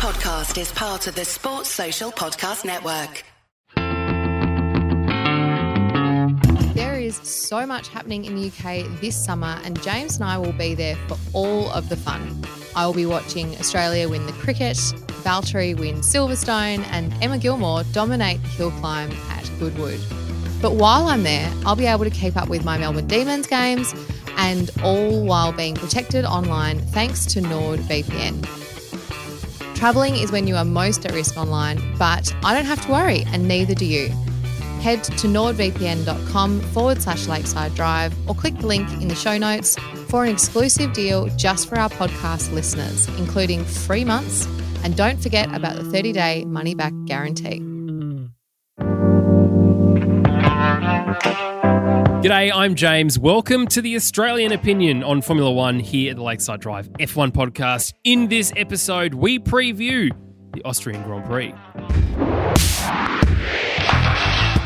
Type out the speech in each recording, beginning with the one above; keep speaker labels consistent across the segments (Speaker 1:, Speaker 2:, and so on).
Speaker 1: podcast is part of the Sports Social Podcast Network.
Speaker 2: There is so much happening in the UK this summer, and James and I will be there for all of the fun. I will be watching Australia win the cricket, Valtteri win Silverstone, and Emma Gilmour dominate the hill climb at Goodwood. But while I'm there, I'll be able to keep up with my Melbourne Demons games, and all while being protected online thanks to NordVPN. Travelling is when you are most at risk online, but I don't have to worry, and neither do you. Head to nordvpn.com forward slash lakeside drive or click the link in the show notes for an exclusive deal just for our podcast listeners, including free months. And don't forget about the 30 day money back guarantee.
Speaker 3: G'day, I'm James. Welcome to the Australian opinion on Formula One here at the Lakeside Drive F1 podcast. In this episode, we preview the Austrian Grand Prix.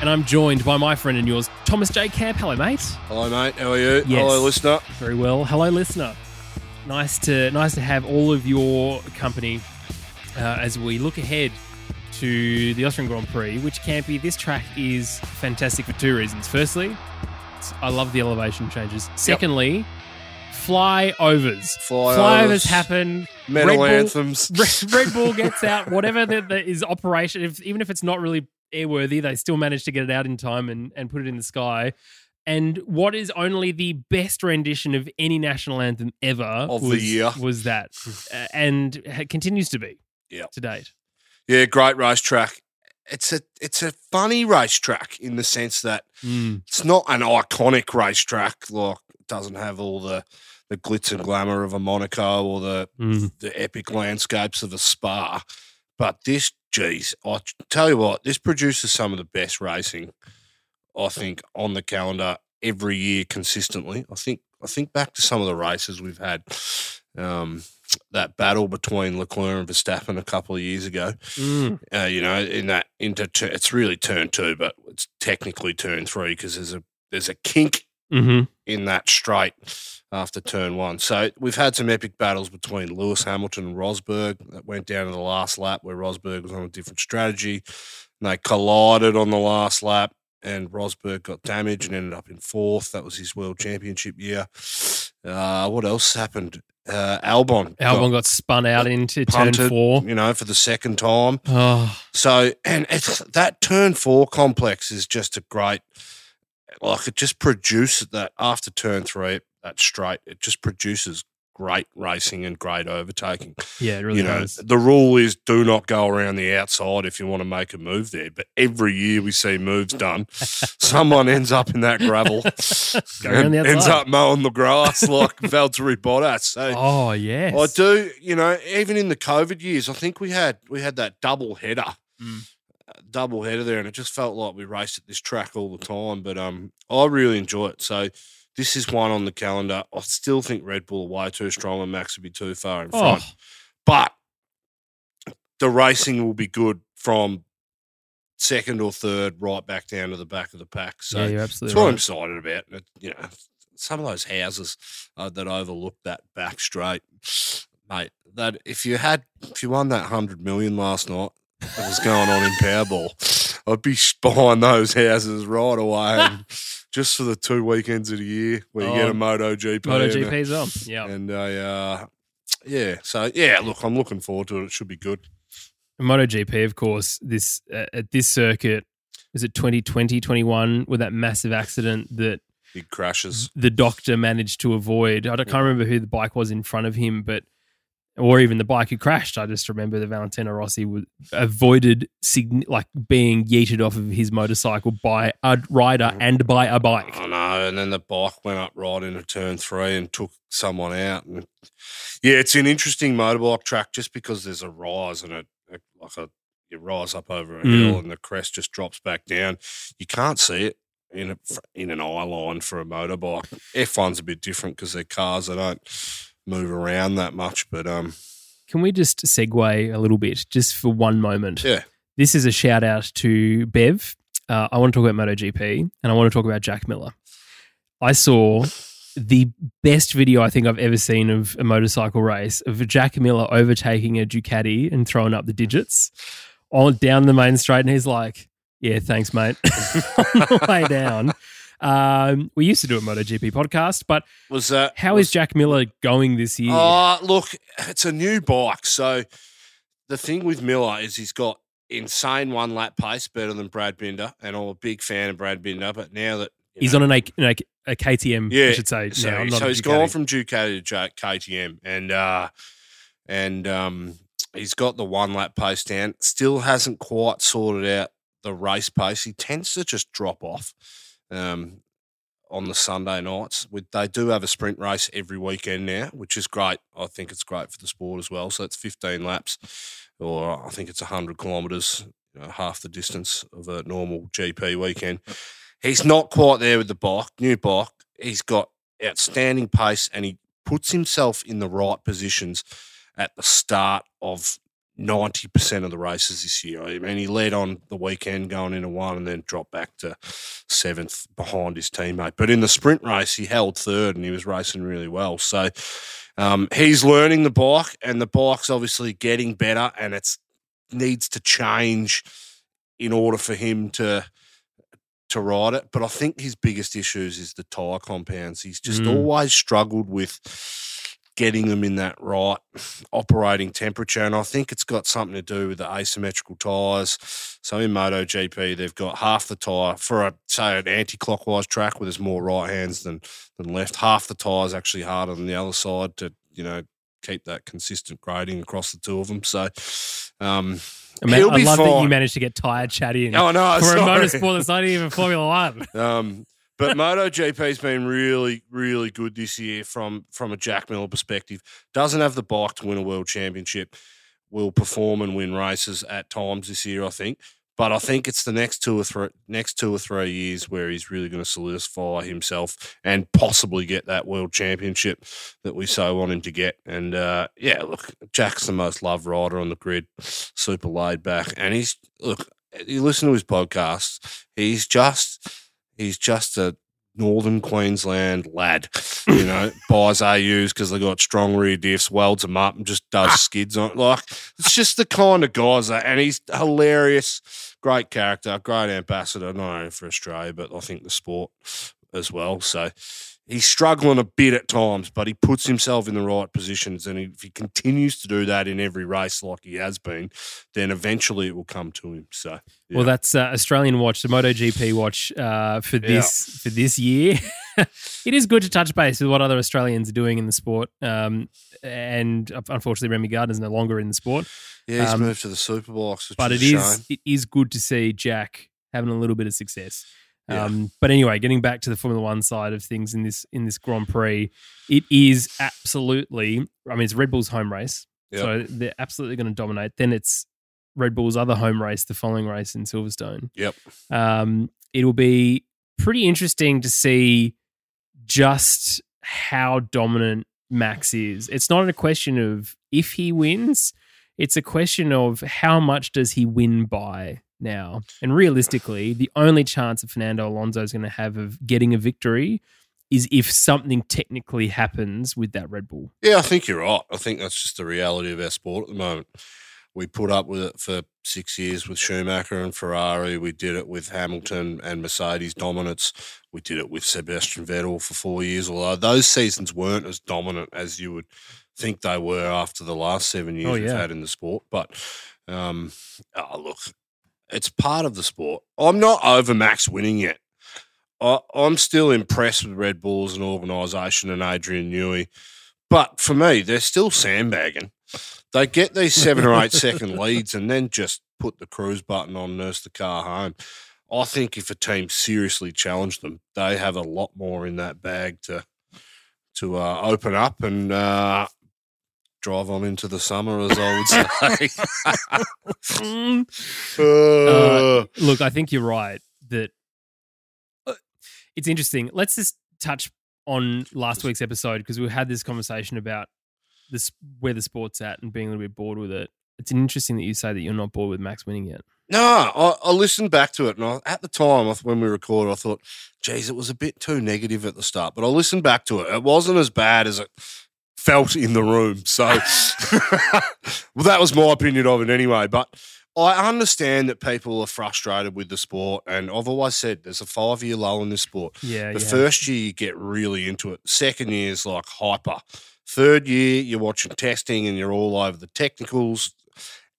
Speaker 3: And I'm joined by my friend and yours, Thomas J. Camp. Hello, mate.
Speaker 4: Hello, mate. How are you?
Speaker 3: Yes.
Speaker 4: Hello, listener.
Speaker 3: Very well. Hello, listener. Nice to nice to have all of your company uh, as we look ahead to the Austrian Grand Prix. Which Campy, this track is fantastic for two reasons. Firstly, it's- I love the elevation changes. Secondly, flyovers.
Speaker 4: Flyovers.
Speaker 3: Flyovers happen.
Speaker 4: Metal
Speaker 3: Red Bull-
Speaker 4: anthems.
Speaker 3: Red, Red Bull gets out whatever that that is operation. If, even if it's not really airworthy, they still manage to get it out in time and, and put it in the sky. And what is only the best rendition of any national anthem ever
Speaker 4: Of the year.
Speaker 3: was that, and continues to be
Speaker 4: Yeah.
Speaker 3: to date.
Speaker 4: Yeah, great racetrack. It's a it's a funny racetrack in the sense that it's not an iconic racetrack. Like it doesn't have all the the glitz and glamour of a Monaco or the
Speaker 3: Mm.
Speaker 4: the epic landscapes of a Spa. But this, geez, I tell you what, this produces some of the best racing, I think, on the calendar every year consistently. I think I think back to some of the races we've had. Um, that battle between Leclerc and Verstappen a couple of years ago,
Speaker 3: Mm.
Speaker 4: uh, you know, in that into it's really turn two, but it's technically turn three because there's a there's a kink
Speaker 3: Mm-hmm.
Speaker 4: in that straight after turn one. So we've had some epic battles between Lewis Hamilton and Rosberg that went down to the last lap where Rosberg was on a different strategy. And they collided on the last lap and Rosberg got damaged and ended up in fourth. That was his world championship year. Uh, what else happened? Uh, Albon.
Speaker 3: Albon got spun out into turn four.
Speaker 4: you know, for the second time.
Speaker 3: Oh,
Speaker 4: So, and it's that turn four complex is just a great, like it just produces that after turn three, that straight, it just produces great racing and great overtaking.
Speaker 3: yeah, it really
Speaker 4: you know,
Speaker 3: does.
Speaker 4: the rule is do not go around the outside if you want to make a move there. But every year we see moves done, someone ends up in that gravel,
Speaker 3: Go around the
Speaker 4: and ends up mowing the grass like Valtteri Bottas. So
Speaker 3: Oh, yes.
Speaker 4: I do, you know, even in the COVID years, I think we had we had that double header,
Speaker 3: Mm.
Speaker 4: uh, double header there, and it just felt like we raced at this track all the time. But um, I really enjoy it. So this is one on the calendar. I still think Red Bull are way too strong, and Max would be too far in
Speaker 3: Oh,
Speaker 4: front. But the racing will be good from second or third, right back down to the back of the pack. So
Speaker 3: yeah, you're
Speaker 4: that's
Speaker 3: absolutely
Speaker 4: what I'm excited about. It- You know, some of those houses uh, that overlook that back straight, mate. That if you had, if you won that hundred million last night, that was going on in Powerball, I'd be buying those houses right away, just for the two weekends of the year where you get
Speaker 3: Oh,
Speaker 4: a Moto GP.
Speaker 3: MotoGP as well. Yeah.
Speaker 4: and I, uh, yeah. So yeah, look, I'm looking forward to it. It should be good.
Speaker 3: MotoGP, of course, this uh, at this circuit, is it 2020, 21, with that massive accident that
Speaker 4: Big crashes.
Speaker 3: the doctor managed to avoid. I can't remember who the bike was in front of him, but or even the bike who crashed. I just remember that Valentino Rossi was avoided sign- like being yeeted off of his motorcycle by a rider and by a bike.
Speaker 4: I know, and then the bike went up right into turn three and took someone out. And yeah, it's an interesting motorbike track just because there's a rise and a, a like a you rise up over a
Speaker 3: Mm.
Speaker 4: hill and the crest just drops back down. You can't see it in a, in an eye line for a motorbike. F1's a bit different because they're cars. They don't move around that much, but um,
Speaker 3: Can we just segue a little bit, just for one moment?
Speaker 4: yeah,
Speaker 3: This is a shout out to Bev. Uh, I want to talk about MotoGP and I want to talk about Jack Miller. I saw the best video I think I've ever seen of a motorcycle race of Jack Miller overtaking a Ducati and throwing up the digits on down the main straight, and he's like, "Yeah, thanks, mate." on the way down. Um, we used to do a MotoGP podcast, but
Speaker 4: Was that
Speaker 3: how
Speaker 4: was,
Speaker 3: is Jack Miller going this year?
Speaker 4: Oh, look, it's a new bike. So the thing with Miller is he's got insane one lap pace, better than Brad Binder, and I'm a big fan of Brad Binder. But now that
Speaker 3: he's
Speaker 4: know,
Speaker 3: on an A, an A- a KTM,
Speaker 4: yeah,
Speaker 3: I should say.
Speaker 4: so,
Speaker 3: now, not
Speaker 4: so he's
Speaker 3: Ducati.
Speaker 4: gone from Ducati to KTM, and uh, and um, he's got the one lap pace down. Still hasn't quite sorted out the race pace. He tends to just drop off. Um, on the Sunday nights, with they do have a sprint race every weekend now, which is great. I think it's great for the sport as well. So it's 15 laps, or I think it's 100 kilometres, you know, half the distance of a normal GP weekend. He's not quite there with the bike, new bike. He's got outstanding pace and he puts himself in the right positions at the start of 90% of the races this year. I mean, he led on the weekend going into one and then dropped back to seventh behind his teammate. But in the sprint race, he held third and he was racing really well. So um, he's learning the bike and the bike's obviously getting better and it's needs to change in order for him to to ride it. But I think his biggest issues is the tyre compounds. He's just
Speaker 3: Mm.
Speaker 4: always struggled with getting them in that right operating temperature. And I think it's got something to do with the asymmetrical tyres. So in MotoGP, they've got half the tyre for a say an anti-clockwise track where there's more right hands than than left. Half the tyre is actually harder than the other side to you know keep that consistent grading across the two of them. So um,
Speaker 3: I, mean, I love that you managed to get tired chatty in
Speaker 4: Oh no,
Speaker 3: for a
Speaker 4: sorry.
Speaker 3: motorsport that's not even Formula One.
Speaker 4: Um, but MotoGP's been really, really good this year from from a Jack Miller perspective. Doesn't have the bike to win a world championship. Will perform and win races at times this year, I think. But I think it's the next two or three next two or three years where he's really going to solidify himself and possibly get that world championship that we so want him to get. And uh, yeah, look, Jack's the most loved rider on the grid, super laid back, and he's look. You listen to his podcast, he's just he's just a northern Queensland lad, you know, buys AUs because they got strong rear diffs, welds them up and just does ah. skids on it. Like, it's just the kind of guys that, and he's hilarious, great character, great ambassador, not only for Australia, but I think the sport as well. So he's struggling a bit at times, but he puts himself in the right positions. And if he continues to do that in every race like he has been, then eventually it will come to him. So, yeah.
Speaker 3: Well, that's uh, Australian watch, the MotoGP watch uh, for this for this year. it is good to touch base with what other Australians are doing in the sport. Um, and unfortunately, Remy Gardner's no longer in the sport.
Speaker 4: yeah, he's
Speaker 3: um,
Speaker 4: moved to the which
Speaker 3: but
Speaker 4: is
Speaker 3: it is it is good to see Jack having a little bit of success.
Speaker 4: Yeah.
Speaker 3: Um, but anyway, getting back to the Formula One side of things in this in this Grand Prix, it is absolutely. I mean, it's Red Bull's home race,
Speaker 4: Yep.
Speaker 3: so they're absolutely going to dominate. Then it's Red Bull's other home race, the following race in Silverstone.
Speaker 4: Yep.
Speaker 3: Um, it'll be pretty interesting to see just how dominant Max is. It's not a question of if he wins, it's a question of how much does he win by now. And realistically, the only chance that Fernando Alonso is going to have of getting a victory is if something technically happens with that Red Bull.
Speaker 4: Yeah, I think you're right. I think that's just the reality of our sport at the moment. We put up with it for six years with Schumacher and Ferrari. We did it with Hamilton and Mercedes dominance. We did it with Sebastian Vettel for four years, although those seasons weren't as dominant as you would think they were after the last seven years
Speaker 3: Oh,
Speaker 4: we've had in the sport. But um, oh, look, it's part of the sport. I'm not over Max winning yet. I, I'm still impressed with Red Bull as an organisation and Adrian Newey. But for me, they're still sandbagging. They get these seven or eight second leads and then just put the cruise button on, nurse the car home. I think if a team seriously challenged them, they have a lot more in that bag to to uh, open up and uh, drive on into the summer, as I would say. Uh,
Speaker 3: Look, I think you're right that uh, it's interesting. Let's just touch on last week's episode because we had this conversation about this where the sport's at and being a little bit bored with it. It's interesting that you say that you're not bored with Max winning yet.
Speaker 4: No, I, I listened back to it, and I, at the time when we recorded, I thought, "Geez, it was a bit too negative at the start." But I listened back to it; it wasn't as bad as it felt in the room. So, well, that was my opinion of it anyway. But I understand that people are frustrated with the sport, and I've always said there's a five-year lull in this sport.
Speaker 3: Yeah,
Speaker 4: The
Speaker 3: yeah.
Speaker 4: first year you get really into it. Second year is like hyper. Third year you're watching testing and you're all over the technicals.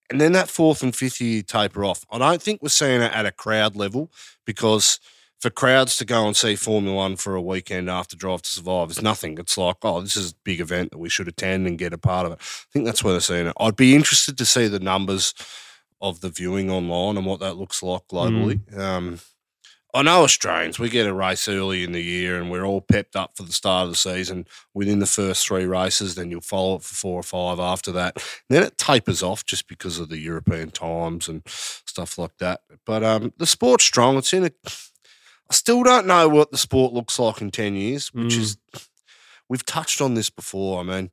Speaker 4: And then that fourth and fifth year taper off. I don't think we're seeing it at a crowd level because for crowds to go and see Formula One for a weekend after Drive to Survive is nothing. It's like, oh, this is a big event that we should attend and get a part of it. I think that's where they're seeing it. I'd be interested to see the numbers of the viewing online and what that looks like globally. Um, I know Australians, we get a race early in the year and we're all pepped up for the start of the season within the first three races. Then you'll follow it for four or five after that. then it tapers off just because of the European times and stuff like that. But um, the sport's strong. It's in a. I still don't know what the sport looks like in 10 years, which
Speaker 3: Mm.
Speaker 4: is. We've touched on this before. I mean,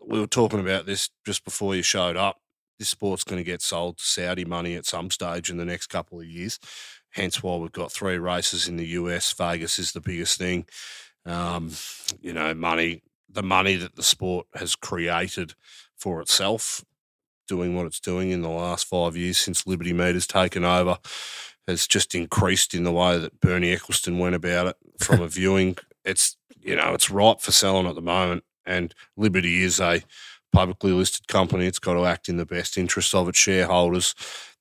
Speaker 4: we were talking about this just before you showed up. This sport's going to get sold to Saudi money at some stage in the next couple of years. Hence why we've got three races in the US. Vegas is the biggest thing. Um, you know, money, the money that the sport has created for itself, doing what it's doing in the last five years since Liberty Media has taken over, has just increased in the way that Bernie Ecclestone went about it from a viewing. It's, you know, it's ripe for selling at the moment. And Liberty is a publicly listed company. It's got to act in the best interests of its shareholders.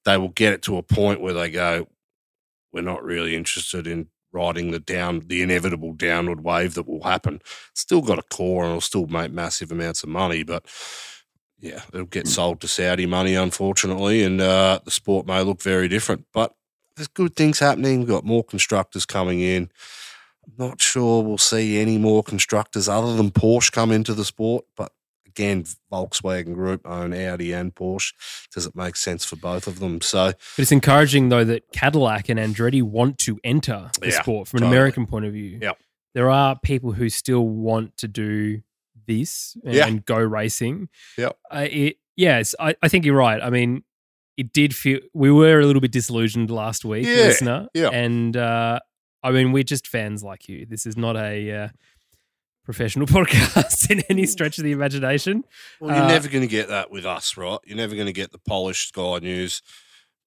Speaker 4: They will get it to a point where they go, we're not really interested in riding the down the inevitable downward wave that will happen. Still got a core and it'll still make massive amounts of money, but yeah, it'll get sold to Saudi money, unfortunately, and uh, the sport may look very different. But there's good things happening. We've got more constructors coming in. I'm not sure we'll see any more constructors other than Porsche come into the sport, but again, Volkswagen Group own Audi and Porsche. Does it make sense for both of them? So
Speaker 3: But it's encouraging though that Cadillac and Andretti want to enter the
Speaker 4: Yeah,
Speaker 3: sport from an
Speaker 4: totally.
Speaker 3: American point of view.
Speaker 4: Yep.
Speaker 3: There are people who still want to do this and,
Speaker 4: Yeah.
Speaker 3: and go racing.
Speaker 4: Yep.
Speaker 3: Uh, it, yes, I, I think you're right. I mean, it did feel we were a little bit disillusioned last week,
Speaker 4: Yeah,
Speaker 3: listener.
Speaker 4: yeah.
Speaker 3: And uh, I mean, we're just fans like you. This is not a uh, professional podcast in any stretch of the imagination.
Speaker 4: Well, you're
Speaker 3: Uh,
Speaker 4: never going to get that with us, right? You're never going to get the polished Sky News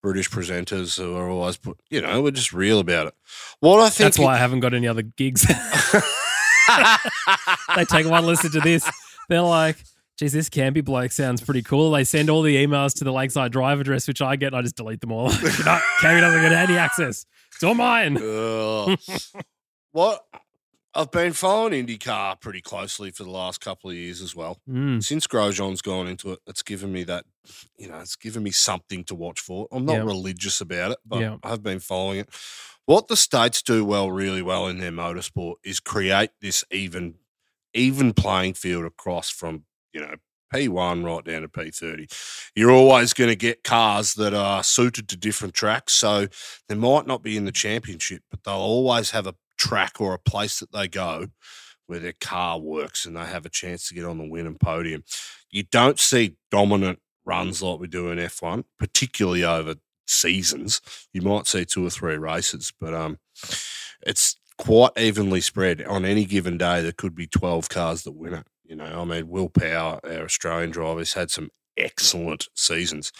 Speaker 4: British presenters who are always put, you know, we're just real about it. What I think.
Speaker 3: That's why I haven't got any other gigs. they take one listen to this. They're like, geez, this campy bloke sounds pretty cool. They send all the emails to the Lakeside Drive address, which I get, and I just delete them all. no, Campy doesn't get any access. It's all mine.
Speaker 4: What? I've been following IndyCar pretty closely for the last couple of years as well.
Speaker 3: Mm,
Speaker 4: Since Grosjean's gone into it, it's given me that, you know, it's given me something to watch for. I'm not
Speaker 3: Yeah.
Speaker 4: religious about it, but
Speaker 3: Yeah.
Speaker 4: I've been following it. What the states do well, really well in their motorsport is create this even, even playing field across from, you know, P1 right down to P30. You're always going to get cars that are suited to different tracks. So they might not be in the championship, but they'll always have a track or a place that they go where their car works and they have a chance to get on the win and podium. You don't see dominant runs like we do in F1, particularly over seasons. You might see two or three races, but um, it's quite evenly spread. On any given day, there could be 12 cars that win it. You know, I mean, Will Power, our Australian driver, has had some excellent seasons.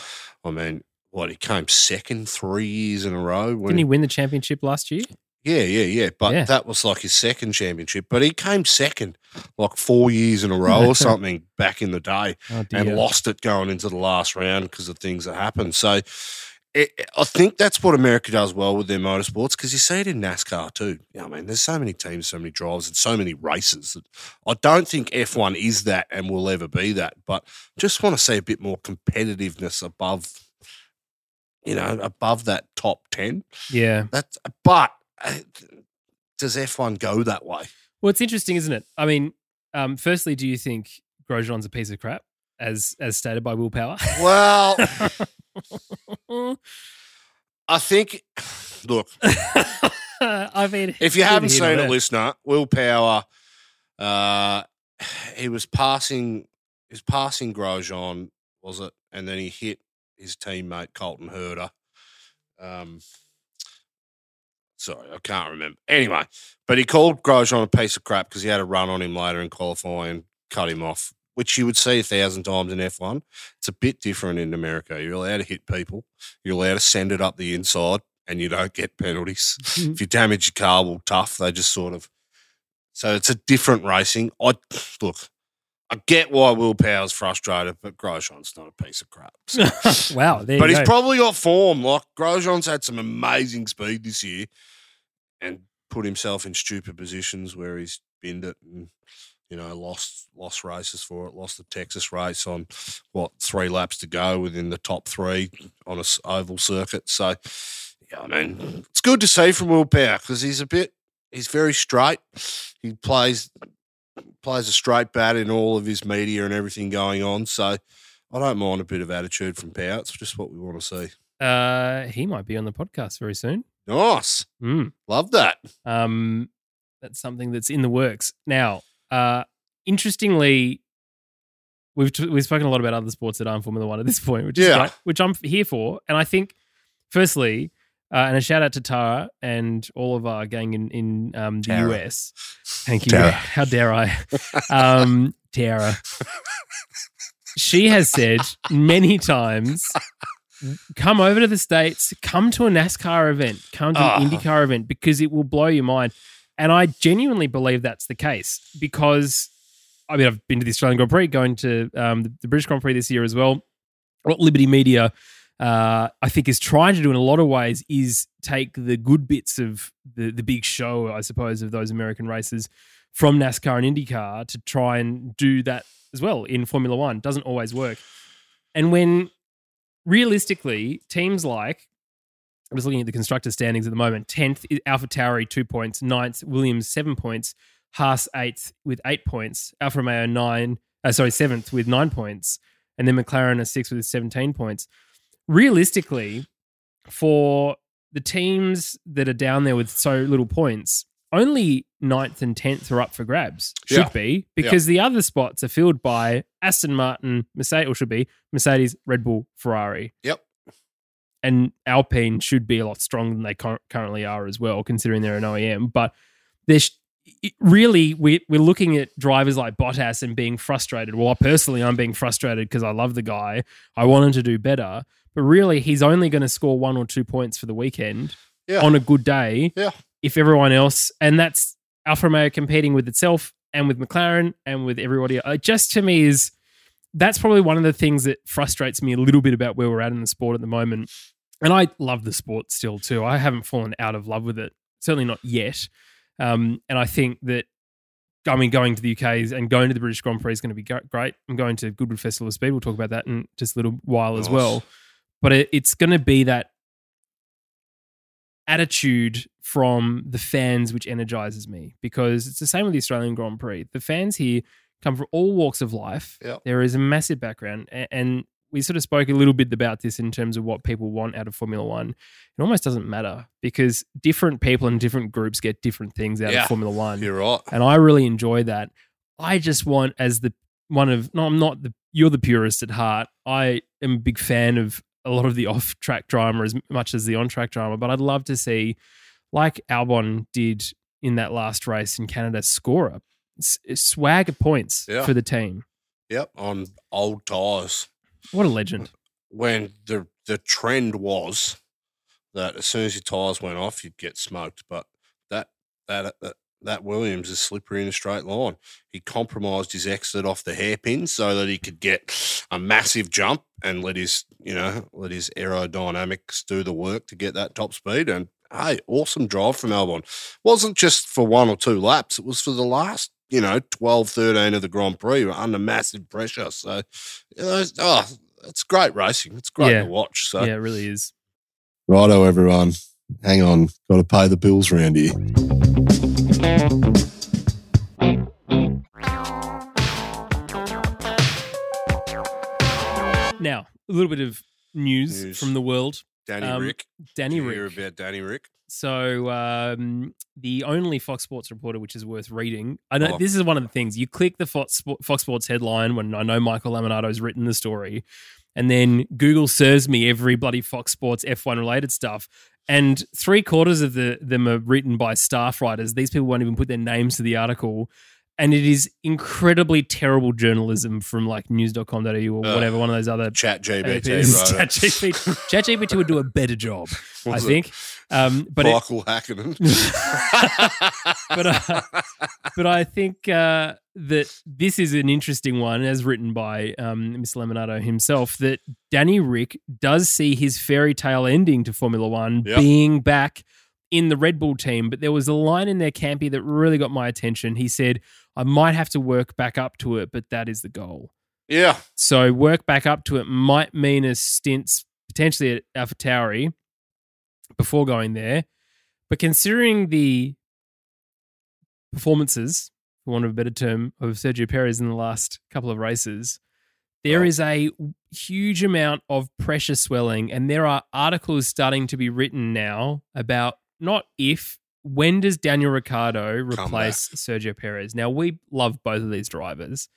Speaker 4: I mean, what, he came second three years in a row? when
Speaker 3: Didn't he win the championship last year?
Speaker 4: yeah, yeah, yeah. But
Speaker 3: Yeah.
Speaker 4: that was like his second championship. But he came second like four years in a row or something back in the day
Speaker 3: Oh,
Speaker 4: and lost it going into the last round because of things that happened. So it, I think that's what America does well with their motorsports because you see it in NASCAR too. What I mean, there's so many teams, so many drivers, and so many races. That I don't think F1 is that and will ever be that. But just want to see a bit more competitiveness above, you know, above that top ten.
Speaker 3: Yeah.
Speaker 4: That's but uh, does F1 go that way?
Speaker 3: Well, it's interesting, isn't it? I mean, um, firstly, do you think Grosjean's a piece of crap, as as stated by Will Power?
Speaker 4: Well, I think. Look,
Speaker 3: I mean,
Speaker 4: if you haven't seen it, listener, Will Power, uh, he was passing, he was passing Grosjean, was it? And then he hit his teammate Colton Herta Um, sorry, I can't remember. Anyway, but he called Grosjean a piece of crap because he had a run on him later in qualifying, cut him off, which you would see a thousand times in F1. It's a bit different in America. You're allowed to hit people, you're allowed to send it up the inside, and you don't get penalties. Mm-hmm. if you damage your car, well, tough. They just sort of. So it's a different racing. I look. I get why Will Power's frustrated, but Grosjean's not a piece of crap. So-
Speaker 3: wow, there
Speaker 4: but he's
Speaker 3: go.
Speaker 4: probably got form. Like Grosjean's had some amazing speed this year, and put himself in stupid positions where he's binned it and you know lost lost races for it. Lost the Texas race on what three laps to go within the top three on a oval circuit. So yeah, I mean it's good to see from Will Power because he's a bit he's very straight. He plays plays a straight bat in all of his media and everything going on. So. I don't mind a bit of attitude from Power. It's just what we want to see.
Speaker 3: uh, he might be on the podcast very soon.
Speaker 4: Nice.
Speaker 3: Mm.
Speaker 4: Love that.
Speaker 3: Um, that's something that's in the works now. Uh, interestingly, we've t- we've spoken a lot about other sports that aren't Formula One at this point, which is
Speaker 4: Yeah.
Speaker 3: great, which I'm here for. And I think, firstly, uh, and a shout out to Tara and all of our gang in in um, the
Speaker 4: Tara.
Speaker 3: US. Thank you.
Speaker 4: Tara.
Speaker 3: How dare I? Um, Tara. she has said many times come over to the states come to a nascar event come to
Speaker 4: Ah.
Speaker 3: an indycar event because it will blow your mind and i genuinely believe that's the case because i mean i've been to the australian grand prix going to um, the, british grand prix this year as well. What liberty media uh, i think is trying to do in a lot of ways is take the good bits of the, the big show i suppose of those american races from nascar and indycar to try and do that as well in formula one. Doesn't always work. And when realistically, teams like I'm just looking at the constructor standings at the moment. Tenth, is Alpha Tauri two points. Ninth, Williams seven points. Haas eighth with eight points. Alfa Romeo nine, uh, sorry seventh with nine points, and then McLaren a sixth with seventeen points. Realistically, for the teams that are down there with so little points, only ninth and tenth are up for grabs. Should
Speaker 4: Yeah.
Speaker 3: be because the other spots are filled by Aston Martin, Mercedes, or should be Mercedes, Red Bull, Ferrari
Speaker 4: Yep.
Speaker 3: And Alpine should be a lot stronger than they cur- currently are as well, considering they're an OEM. But there's really we we're looking at drivers like Bottas and being frustrated. Well, personally, I'm being frustrated because I love the guy. I want him to do better, but really, he's only going to score one or two points for the weekend
Speaker 4: Yeah.
Speaker 3: on a good day.
Speaker 4: Yeah.
Speaker 3: If everyone else, and that's Alfa Romeo competing with itself and with McLaren and with everybody. It just to me is that's probably one of the things that frustrates me a little bit about where we're at in the sport at the moment. And I love the sport still too. I haven't fallen out of love with it, certainly not yet. Um, and I think that, I mean, going to the UK and going to the British Grand Prix is going to be great. I'm going to Goodwood Festival of Speed. We'll talk about that in just a little while as well. But it, it's going to be that attitude from the fans which energizes me because it's the same with the Australian Grand Prix. The fans here come from all walks of life.
Speaker 4: Yep.
Speaker 3: There is a massive background, and we sort of spoke a little bit about this in terms of what people want out of Formula One. It almost doesn't matter because different people and different groups get different things out
Speaker 4: Yeah.
Speaker 3: of Formula One,
Speaker 4: You're right.
Speaker 3: and I really enjoy that. I just want as the one of no, I'm not the you're the purist at heart. I am a big fan of a lot of the off track drama as much as the on track drama, but I'd love to see, like Albon did in that last race in Canada, score a swag of points
Speaker 4: Yeah.
Speaker 3: for the team.
Speaker 4: Yep. On old tires.
Speaker 3: What a legend!
Speaker 4: When the the trend was that as soon as your tires went off, you'd get smoked. But that that uh, that that Williams is slippery in a straight line. He compromised his exit off the hairpin so that he could get a massive jump and let his you know let his aerodynamics do the work to get that top speed. And hey, awesome drive from Albon. Wasn't just for one or two laps; it was for the last you know 12, 13 of the Grand Prix under massive pressure. So you know, it's- oh, it's great racing. It's great
Speaker 3: Yeah.
Speaker 4: to watch. So
Speaker 3: yeah, it really is.
Speaker 4: righto, everyone. Hang on, got to pay the bills round here.
Speaker 3: Now, a little bit of news,
Speaker 4: News.
Speaker 3: from the world.
Speaker 4: Danny
Speaker 3: Um,
Speaker 4: Rick.
Speaker 3: Danny
Speaker 4: Did you
Speaker 3: Rick.
Speaker 4: hear about Danny Rick?
Speaker 3: So um, the only Fox Sports reporter which is worth reading. I know
Speaker 4: Oh.
Speaker 3: this is one of the things. You click the Fox, Fox Sports headline when I know Michael Lamonato's written the story, and then Google serves me every bloody Fox Sports F1 related stuff. And three quarters of the them are written by staff writers. These people won't even put their names to the article. And it is incredibly terrible journalism from like news.com.au or
Speaker 4: Ugh.
Speaker 3: whatever, one of those other
Speaker 4: Chat GPT,
Speaker 3: APs.
Speaker 4: right?
Speaker 3: ChatGPT ChatGPT would do a better job, I think. Um, but it,
Speaker 4: Michael
Speaker 3: but uh, but I think uh, that this is an interesting one, as written by um, Mr. Lamonato himself. That Danny Rick does see his fairy tale ending to Formula One
Speaker 4: Yep.
Speaker 3: being back in the Red Bull team. But there was a line in there, Campy, that really got my attention. He said, "I might have to work back up to it, but that is the goal."
Speaker 4: yeah.
Speaker 3: So work back up to it might mean a stint potentially at AlphaTauri before going there. But considering the performances, for want of a better term, of Sergio Perez in the last couple of races, there
Speaker 4: Oh.
Speaker 3: is a huge amount of pressure swelling, and there are articles starting to be written now about not if, when does Daniel Ricciardo replace Sergio Perez? Now, we love both of these drivers,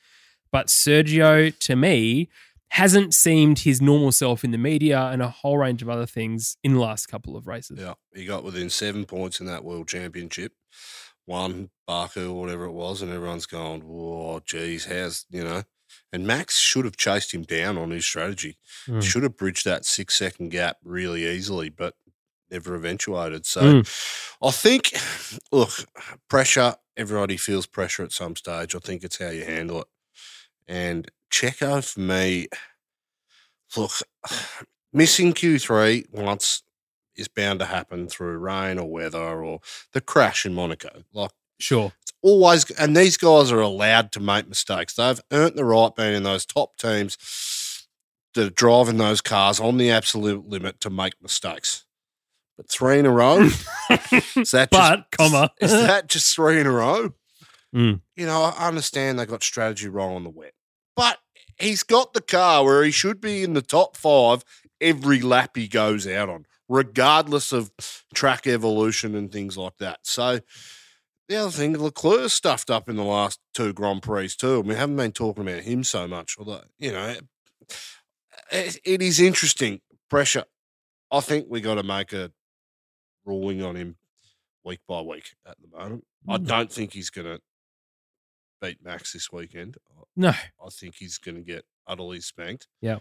Speaker 3: but Sergio, to me, hasn't seemed his normal self in the media and a whole range of other things in the last couple of races.
Speaker 4: Yeah, he got within seven points in that world championship. One Baku or whatever it was, and everyone's going, "Whoa, geez, how's you know?" And Max should have chased him down on his strategy.
Speaker 3: Mm.
Speaker 4: Should have bridged that six second gap really easily, but never eventuated. So mm. I think, look, pressure. Everybody feels pressure at some stage. I think it's how you handle it. And Checo for me, look, missing Q3 once is bound to happen through rain or weather or the crash in Monaco. Like
Speaker 3: Sure.
Speaker 4: it's always, and these guys are allowed to make mistakes. They've earned the right being in those top teams that are driving those cars on the absolute limit to make mistakes. Three in a row, is that
Speaker 3: But,
Speaker 4: just,
Speaker 3: comma.
Speaker 4: is that just three in a row?
Speaker 3: Mm.
Speaker 4: You know, I understand they got strategy wrong on the wet, but he's got the car where he should be in the top five every lap he goes out on, regardless of track evolution and things like that. So the other thing, Leclerc stuffed up in the last two Grand Prix too. and We haven't been talking about him so much, although you know, it, it is interesting. Pressure. I think we got to make a ruling on him week by week at the moment. I
Speaker 3: Mm.
Speaker 4: don't think he's going to beat Max this weekend.
Speaker 3: No.
Speaker 4: I think he's going to get utterly spanked.
Speaker 3: Yeah.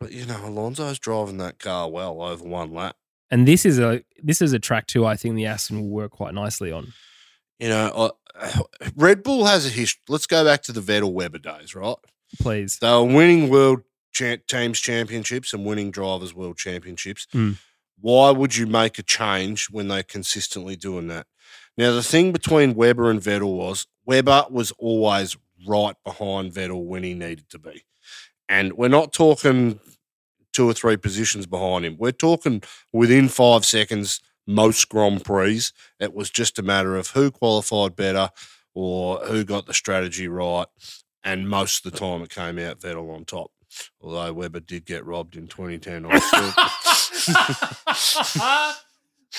Speaker 4: But you know, Alonso's driving that car well over one lap.
Speaker 3: And this is a this is a track too. I think the Aston will work quite nicely on.
Speaker 4: You know, I, Red Bull has a history. Let's go back to the Vettel Webber days, right?
Speaker 3: Please.
Speaker 4: They were winning world cha- teams championships and winning drivers world championships.
Speaker 3: Mm.
Speaker 4: Why would you make a change when they're consistently doing that? Now, the thing between Webber and Vettel was Webber was always right behind Vettel when he needed to be. And we're not talking two or three positions behind him. We're talking within five seconds, most Grand Prix. It was just a matter of who qualified better or who got the strategy right. And most of the time it came out Vettel on top. Although Webber did get robbed in 2010. I still-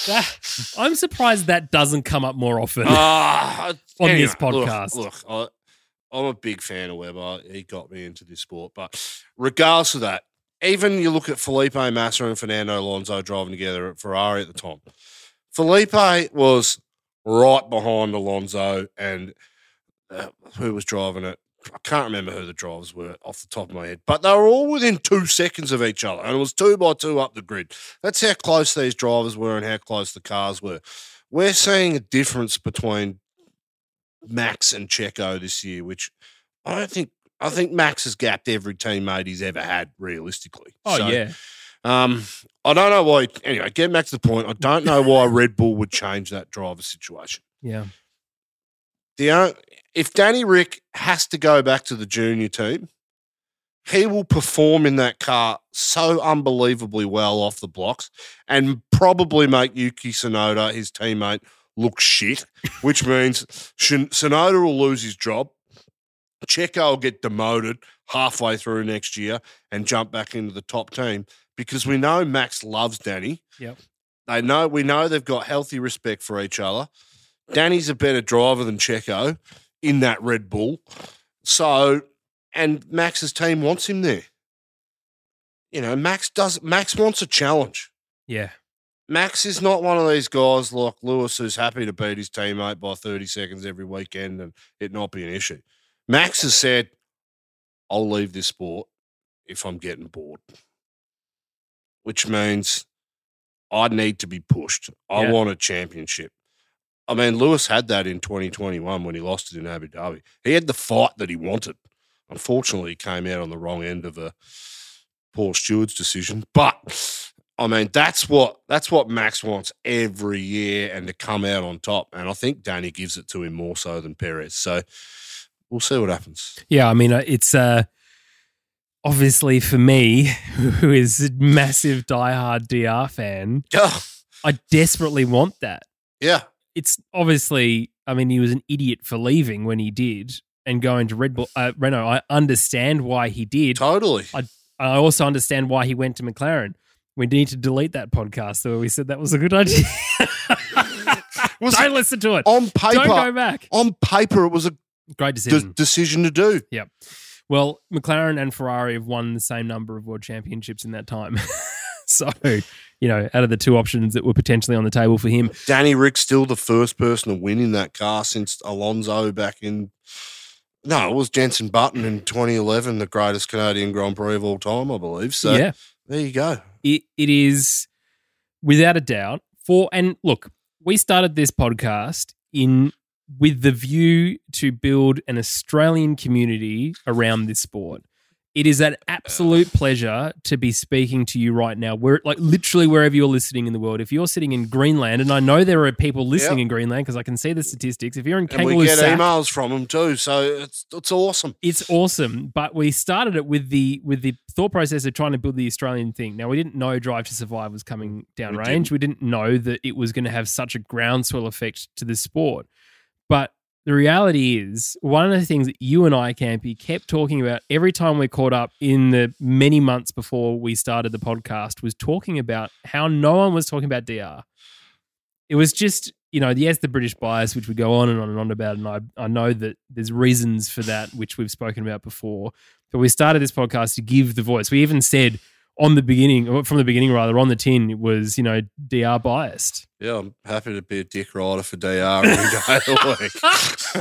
Speaker 3: That- I'm surprised that doesn't come up more often.
Speaker 4: Ah,
Speaker 3: On this
Speaker 4: look-
Speaker 3: podcast.
Speaker 4: Look, I, I'm a big fan of Webber. He got me into this sport. But regardless of that, even you look at Felipe Massa and Fernando Alonso driving together at Ferrari at the time. Felipe was right behind Alonso and uh, who was driving it? I can't remember who the drivers were off the top of my head, but they were all within two seconds of each other, and it was two by two up the grid. That's how close these drivers were and how close the cars were. We're seeing a difference between Max and Checo this year, which I don't think. I think Max has gapped every teammate he's ever had, realistically.
Speaker 3: oh
Speaker 4: So,
Speaker 3: yeah.
Speaker 4: um, I don't know why. Anyway, getting back to the point, I don't know why Red Bull would change that driver situation.
Speaker 3: Yeah.
Speaker 4: The if Danny Rick has to go back to the junior team, he will perform in that car so unbelievably well off the blocks, and probably make Yuki Tsunoda, his teammate, look shit. Which means Tsunoda will lose his job. Checo will get demoted halfway through next year and jump back into the top team because we know Max loves Danny.
Speaker 3: Yep.
Speaker 4: They know we know they've got healthy respect for each other. Danny's a better driver than Checo in that Red Bull. So, and Max's team wants him there. you know, Max does. Max wants a challenge.
Speaker 3: Yeah.
Speaker 4: Max is not one of these guys like Lewis who's happy to beat his teammate by 30 seconds every weekend and it not be an issue. Max has said, I'll leave this sport if I'm getting bored, which means I need to be pushed. I
Speaker 3: Yeah.
Speaker 4: want a championship. I mean, Lewis had that in 2021 when he lost it in Abu Dhabi. He had the fight that he wanted. Unfortunately, he came out on the wrong end of a Paul Stewart's decision. But I mean, that's what that's what Max wants every year, and to come out on top. And I think Danny gives it to him more so than Perez. So we'll see what happens.
Speaker 3: Yeah, I mean, uh, it's uh, obviously for me, who is a massive diehard DR fan, I desperately want that.
Speaker 4: yeah,
Speaker 3: It's obviously, I mean, he was an idiot for leaving when he did and going to Red Bull, uh, Renault. I understand why he did.
Speaker 4: totally.
Speaker 3: I also understand why he went to McLaren. We need to delete that podcast where we said that was a good idea.
Speaker 4: Was
Speaker 3: Don't listen to it.
Speaker 4: on paper,
Speaker 3: Don't go back.
Speaker 4: on paper, it was a
Speaker 3: Great
Speaker 4: de-
Speaker 3: decision.
Speaker 4: decision to do. Yeah.
Speaker 3: Well, McLaren and Ferrari have won the same number of world championships in that time. so, you know, out of the two options that were potentially on the table for him,
Speaker 4: Danny Rick's still the first person to win in that car since Alonso back in. No, it was Jenson Button in 2011, the greatest Canadian Grand Prix of all time, I believe. So
Speaker 3: yeah,
Speaker 4: there you go.
Speaker 3: it, it is without a doubt for and look we started this podcast in with the view to build an australian community around this sport it is an absolute pleasure to be speaking to you right now. We're like literally wherever you're listening in the world. If you're sitting in greenland and i know there are people listening
Speaker 4: Yep.
Speaker 3: in greenland because i can see the statistics. If you're in
Speaker 4: And we get emails from them too. So it's it's awesome.
Speaker 3: it's awesome. But we started it with the with the thought process of trying to build the australian thing. Now we didn't know drive to survive was coming mm, down
Speaker 4: We
Speaker 3: range. we didn't know that it was going to have such a groundswell effect to the sport. But the reality is one of the things that you and i campy kept talking about every time we caught up in the many months before we started the podcast was talking about how no one was talking about dr it was just you know yes the british bias which we go on and on and on about and i, I know that there's reasons for that which we've spoken about before. But we started this podcast to give the voice. We even said on the beginning from the beginning rather on the tin it was you know dr biased
Speaker 4: Yeah, I'm happy to be a dick rider for DR every day of the week.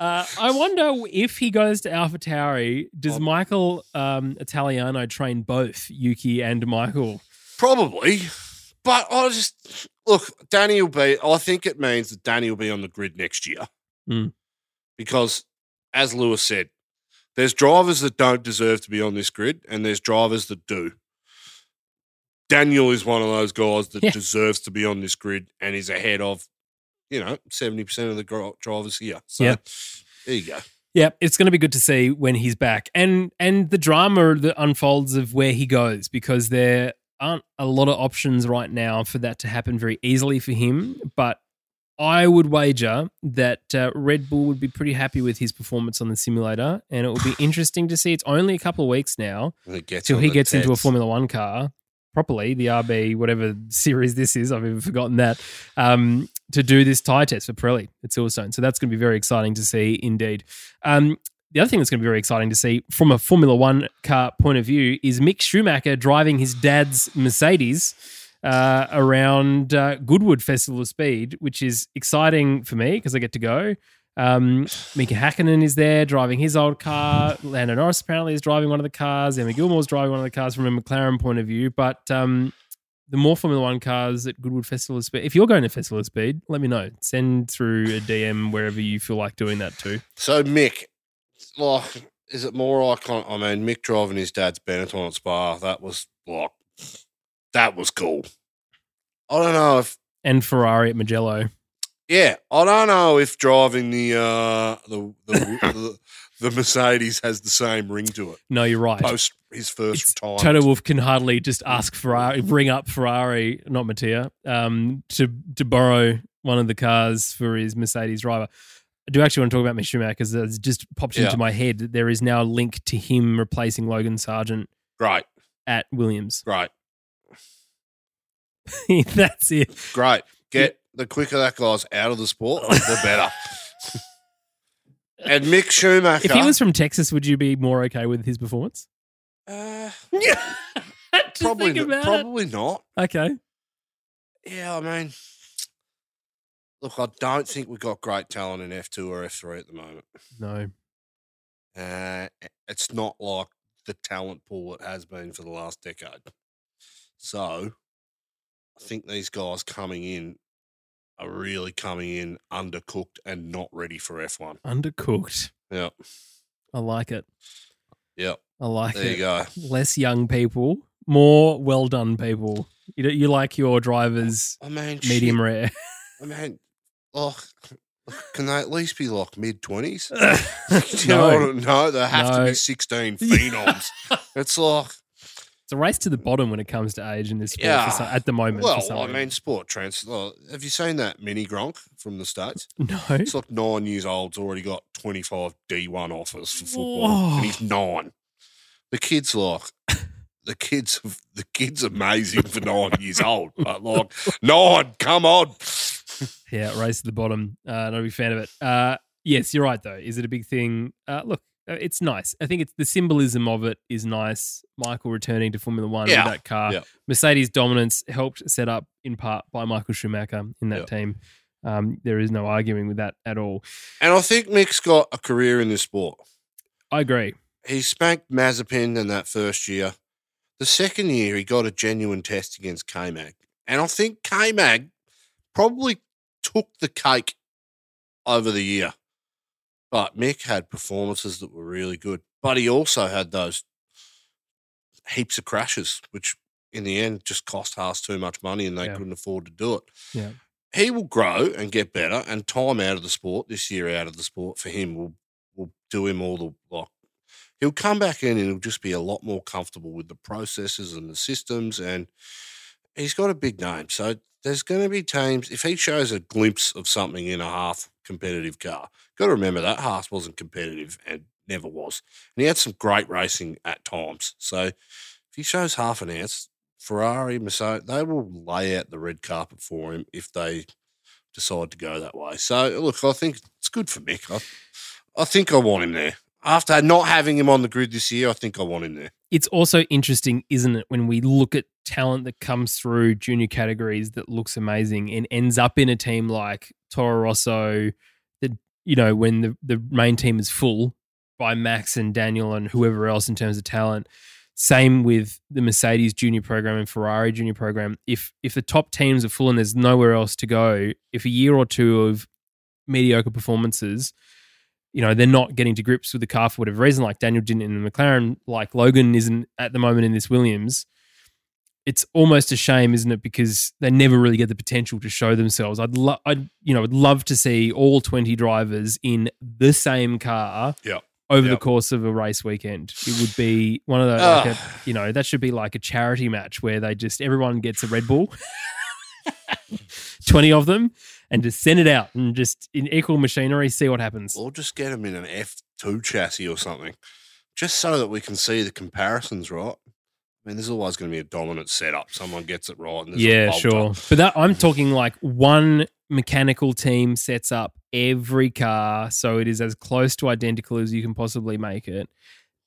Speaker 3: uh, i wonder if he goes to alpha tauri does
Speaker 4: Oh.
Speaker 3: michael um, italiano train both yuki and michael
Speaker 4: Probably. But I just look, Danny will be I think it means that Danny will be on the grid next year.
Speaker 3: Mm.
Speaker 4: Because as Lewis said, there's drivers that don't deserve to be on this grid, and there's drivers that do. Daniel is one of those guys that
Speaker 3: Yeah.
Speaker 4: deserves to be on this grid and is ahead of, you know, 70% of the drivers here. So
Speaker 3: Yeah.
Speaker 4: there you go.
Speaker 3: Yeah, it's going to be good to see when he's back, and and the drama that unfolds of where he goes because there aren't a lot of options right now for that to happen very easily for him. But I would wager that uh, Red Bull would be pretty happy with his performance on the simulator, and it will be interesting to see. It's only a couple of weeks now till he gets into a. Formula One car properly, the RB whatever series this is. I've even forgotten that. Um, to do this tire test for Pirelli at Silverstone, so that's going to be very exciting to see indeed. Um, the other thing that's going to be very exciting to see from a Formula One car point of view is Mick Schumacher driving his dad's Mercedes uh, around uh, Goodwood Festival of Speed, which is exciting for me because I get to go. Um, Mika Hakkinen is there driving his old car. Lando Norris apparently is driving one of the cars. Emma Gilmour's driving one of the cars from a McLaren point of view. But um, the more Formula One cars at Goodwood Festival of Speed, if you're going to Festival of Speed, let me know. Send through a DM wherever you feel like doing that too.
Speaker 4: So Mick, like, is it more iconic? I mean, Mick driving his dad's Benetton at Spa. That was like, that was cool. I don't know if,
Speaker 3: And Ferrari at Mugello.
Speaker 4: yeah, I don't know if driving the uh the the, the, the Mercedes has the same ring to it
Speaker 3: No, you're right.
Speaker 4: post his first
Speaker 3: It's-
Speaker 4: retirement.
Speaker 3: Toto Wolff can hardly just ask Ferrari, bring up Ferrari, not Mattia, um, to to borrow one of the cars for his Mercedes driver. I do actually want to talk about Mick Schumacher because it's just popped
Speaker 4: Yeah.
Speaker 3: into my head that there is now a link to him replacing Logan Sargeant
Speaker 4: Right.
Speaker 3: at Williams.
Speaker 4: great,
Speaker 3: That's it.
Speaker 4: great. Get the quicker that guy's out of the sport, the better. and Mick Schumacher.
Speaker 3: If he was from Texas, would you be more okay with his performance?
Speaker 4: Uh, probably,
Speaker 3: about
Speaker 4: probably not.
Speaker 3: Okay.
Speaker 4: Yeah, I mean, look, I don't think we've got great talent in F two or F three at the moment.
Speaker 3: No.
Speaker 4: Uh, it's not like the talent pool it has been for the last decade. So, I think these guys coming in are really coming in undercooked and not ready for F one.
Speaker 3: Undercooked.
Speaker 4: Yeah.
Speaker 3: I like it.
Speaker 4: Yeah.
Speaker 3: I like it.
Speaker 4: There you go.
Speaker 3: Less young people, more well done people. You you like your oh, drivers oh,
Speaker 4: I mean,
Speaker 3: medium
Speaker 4: shit,
Speaker 3: rare.
Speaker 4: Oh, I mean, oh, can they at least be like mid twenties? Do you know
Speaker 3: no,
Speaker 4: no, they have to be 16 phenoms. it's like,
Speaker 3: it's a race to the bottom when it comes to age in this sport
Speaker 4: Yeah.
Speaker 3: some, at the moment. for
Speaker 4: well, I mean, sport trends. oh, have you seen that mini Gronk from the States?
Speaker 3: no.
Speaker 4: It's like nine years old. old's already got 25 D1 offers for football,
Speaker 3: Whoa.
Speaker 4: and he's nine. The kid's like, the kid's the kid's amazing for nine years old, but like nine, come on.
Speaker 3: Yeah, race to the bottom. Uh, not a big fan of it. Uh, yes, you're right though. Is it a big thing? Uh, look, it's nice. I think it's the symbolism of it is nice. Michael returning to Formula One
Speaker 4: Yeah,
Speaker 3: with that car.
Speaker 4: yeah.
Speaker 3: Mercedes dominance helped set up in part by Michael Schumacher in that
Speaker 4: Yeah.
Speaker 3: team. Um, there is no arguing with that at all.
Speaker 4: And I think Mick's got a career in this sport.
Speaker 3: I agree.
Speaker 4: He spanked Mazepin in that first year. The second year, he got a genuine test against K Mag. And I think K Mag probably took the cake over the year. But Mick had performances that were really good. But he also had those heaps of crashes, which in the end just cost Haas too much money and they
Speaker 3: Yeah.
Speaker 4: couldn't afford to do it.
Speaker 3: Yeah.
Speaker 4: He will grow and get better, and time out of the sport, this year out of the sport for him will will do him all the like he'll come back in and he'll just be a lot more comfortable with the processes and the systems and he's got a big name so there's going to be teams if he shows a glimpse of something in a half competitive car. Got to remember that Haas wasn't competitive and never was. And he had some great racing at times. So if he shows half an ounce Ferrari Mercedes they will lay out the red carpet for him if they decide to go that way. So look I think it's good for Mick. I, I think I want him there. After not having him on the grid this year, I think I want him there.
Speaker 3: It's also interesting, isn't it, when we look at talent that comes through junior categories that looks amazing and ends up in a team like Toro Rosso, that you know, when the, the main team is full by Max and Daniel and whoever else in terms of talent. Same with the Mercedes junior program and Ferrari junior program. If if the top teams are full and there's nowhere else to go, if a year or two of mediocre performances you know, they're not getting to grips with the car for whatever reason, like Daniel didn't in the McLaren, like Logan isn't at the moment in this Williams. It's almost a shame, isn't it? Because they never really get the potential to show themselves. I'd love, I'd, you know, I'd love to see all 20 drivers in the same car
Speaker 4: Yeah.
Speaker 3: over the course of a race weekend. It would be one of those, like a, you know, that should be like a charity match where they just, everyone gets a Red Bull, 20 of them, and just send it out and just in equal machinery, see what happens.
Speaker 4: Or just get them in an F2 chassis or something, just so that we can see the comparisons, right? I mean, there's always going to be a dominant setup. Someone gets it right. And
Speaker 3: yeah, sure. But that I'm talking like one mechanical team sets up every car so it is as close to identical as you can possibly make it.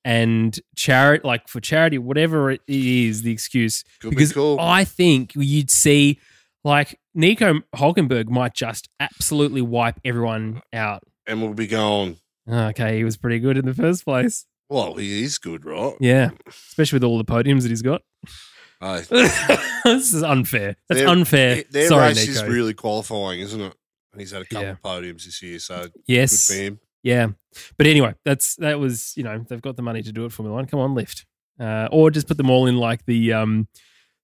Speaker 3: And charity, like for charity, whatever it is, the excuse.
Speaker 4: Could
Speaker 3: because
Speaker 4: be cool.
Speaker 3: I think you'd see like Nico Hulkenberg might just absolutely wipe everyone out.
Speaker 4: and we'll be going,
Speaker 3: Okay, he was pretty good in the first place.
Speaker 4: well, he is good, right?
Speaker 3: Yeah, especially with all the podiums that he's got. This is unfair. That's
Speaker 4: their-
Speaker 3: unfair.
Speaker 4: Their
Speaker 3: Sorry,
Speaker 4: race
Speaker 3: Nico.
Speaker 4: is really qualifying, isn't it? And he's had a couple
Speaker 3: Yeah.
Speaker 4: of podiums this year, so
Speaker 3: yes.
Speaker 4: good for him.
Speaker 3: Yeah, but anyway, that's that was you know they've got the money to do it. For Formula One, come on, lift, uh, or just put them all in like the um,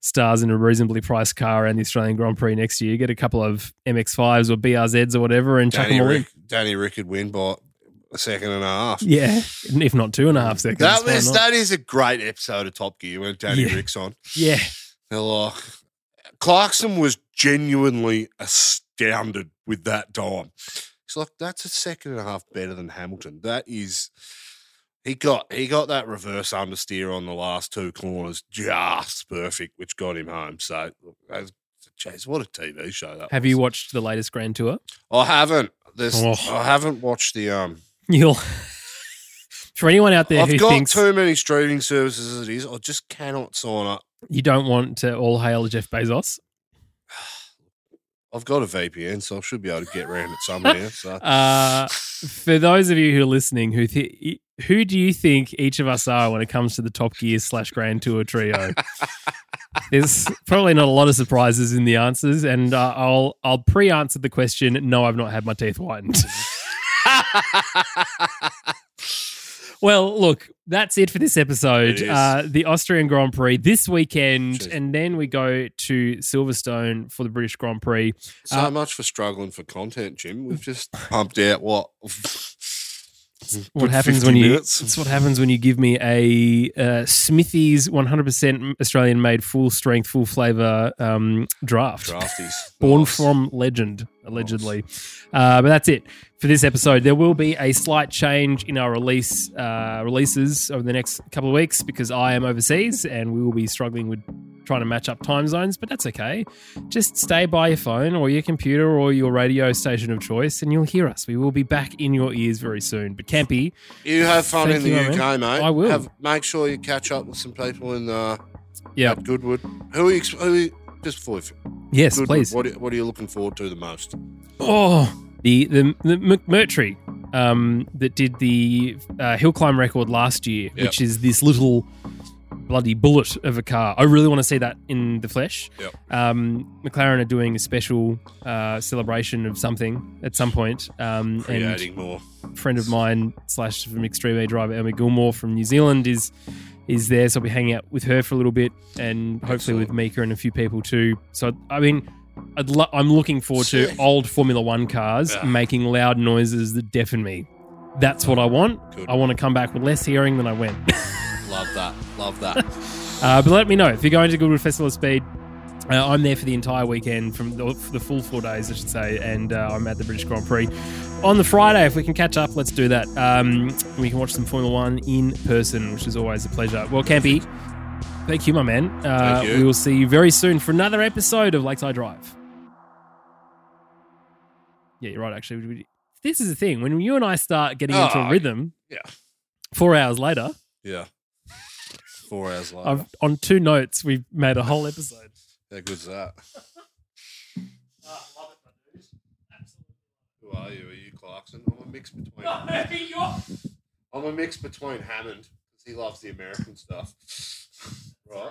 Speaker 3: stars in a reasonably priced car and the Australian Grand Prix next year. Get a couple of MX5s or BRZs or whatever, and chuck
Speaker 4: Danny
Speaker 3: them all in.
Speaker 4: Danny Rick could win by a second and a half.
Speaker 3: Yeah, if not two and a half seconds.
Speaker 4: That, was, that is a great episode of Top Gear when Danny
Speaker 3: Yeah.
Speaker 4: Rick's on.
Speaker 3: Yeah,
Speaker 4: They're like, Clarkson was genuinely astounded with that time. He's like, that's a second and a half better than Hamilton. That is, he got he got that reverse understeer on the last two corners just perfect, which got him home. So, jeez, what a TV show that
Speaker 3: have
Speaker 4: was.
Speaker 3: you watched the latest Grand Tour?
Speaker 4: I haven't. There's,
Speaker 3: Oh.
Speaker 4: I haven't watched the um.
Speaker 3: You'll For anyone out there
Speaker 4: I've
Speaker 3: who
Speaker 4: got
Speaker 3: thinks
Speaker 4: too many streaming services as it is. I just cannot sign up.
Speaker 3: you don't want to all hail Jeff Bezos,
Speaker 4: I've got a VPN, so I should be able to get around it somehow. So
Speaker 3: uh, for those of you who are listening, who th- who do you think each of us are when it comes to the Top Gear slash Grand Tour trio? There's probably not a lot of surprises in the answers, and uh, I'll I'll pre-answer the question. No, I've not had my teeth whitened. well, look, that's it for this episode. Uh, the Austrian Grand Prix this weekend,
Speaker 4: Jeez.
Speaker 3: and then we go to Silverstone for the British Grand Prix.
Speaker 4: so
Speaker 3: Uh,
Speaker 4: much for struggling for content, Jim. We've just pumped out what
Speaker 3: what happens when you
Speaker 4: minutes.
Speaker 3: it's what happens when you give me a uh, Smithy's 100% Australian made full strength full flavor um, draft
Speaker 4: drafties.
Speaker 3: born
Speaker 4: Nice.
Speaker 3: from legend allegedly uh, but that's it for this episode there will be a slight change in our release uh, releases over the next couple of weeks because I am overseas and we will be struggling with trying to match up time zones but that's okay just stay by your phone or your computer or your radio station of choice and you'll hear us we will be back in your ears very soon but Campy
Speaker 4: You have fun in the
Speaker 3: you,
Speaker 4: UK, mate.
Speaker 3: I will.
Speaker 4: Have, make sure you catch up with some people in uh,
Speaker 3: yeah
Speaker 4: at Goodwood. Who are you, who are you just before we
Speaker 3: yes
Speaker 4: Goodwood,
Speaker 3: please
Speaker 4: What, are, what are you looking forward to the most?
Speaker 3: Oh, the the, the McMurtry um, that did the uh, hill climb record last year,
Speaker 4: Yep.
Speaker 3: which is this little bloody bullet of a car. I really want to see that in the flesh.
Speaker 4: Yep.
Speaker 3: Um, McLaren are doing a special uh, celebration of something at some point. Um,
Speaker 4: Creating more.
Speaker 3: and a friend of mine slash from Extreme E driver Emma Gilmour from New Zealand is is there, so I'll be hanging out with her for a little bit, and hopefully
Speaker 4: Excellent.
Speaker 3: with Mika and a few people too. So I mean. I'd lo- I'm looking forward to old Formula One cars
Speaker 4: Yeah.
Speaker 3: making loud noises that deafen me. That's what I want.
Speaker 4: Good.
Speaker 3: I want to come back with less hearing than I went.
Speaker 4: Love that. Love that.
Speaker 3: Uh, but let me know if you're going to Goodwood Festival of Speed. Uh, I'm there for the entire weekend, from the, the full four days, I should say, and uh, I'm at the British Grand Prix on the Friday. If we can catch up, let's do that. Um, we can watch some Formula One in person, which is always a pleasure. Well, Campy, thank you, my man. Uh,
Speaker 4: you.
Speaker 3: We will see you very soon for another episode of Lakeside Drive. Yeah, you're right. Actually, We- this is the thing when you and I start getting into a
Speaker 4: Oh,
Speaker 3: rhythm.
Speaker 4: yeah.
Speaker 3: Four hours later,
Speaker 4: Yeah. Four hours later.
Speaker 3: I've, on two notes, we've made a whole episode.
Speaker 4: How good's that? Who are you? Are you Clarkson? I'm a mix between. I'm a mix between Hammond because he loves the American stuff. Right.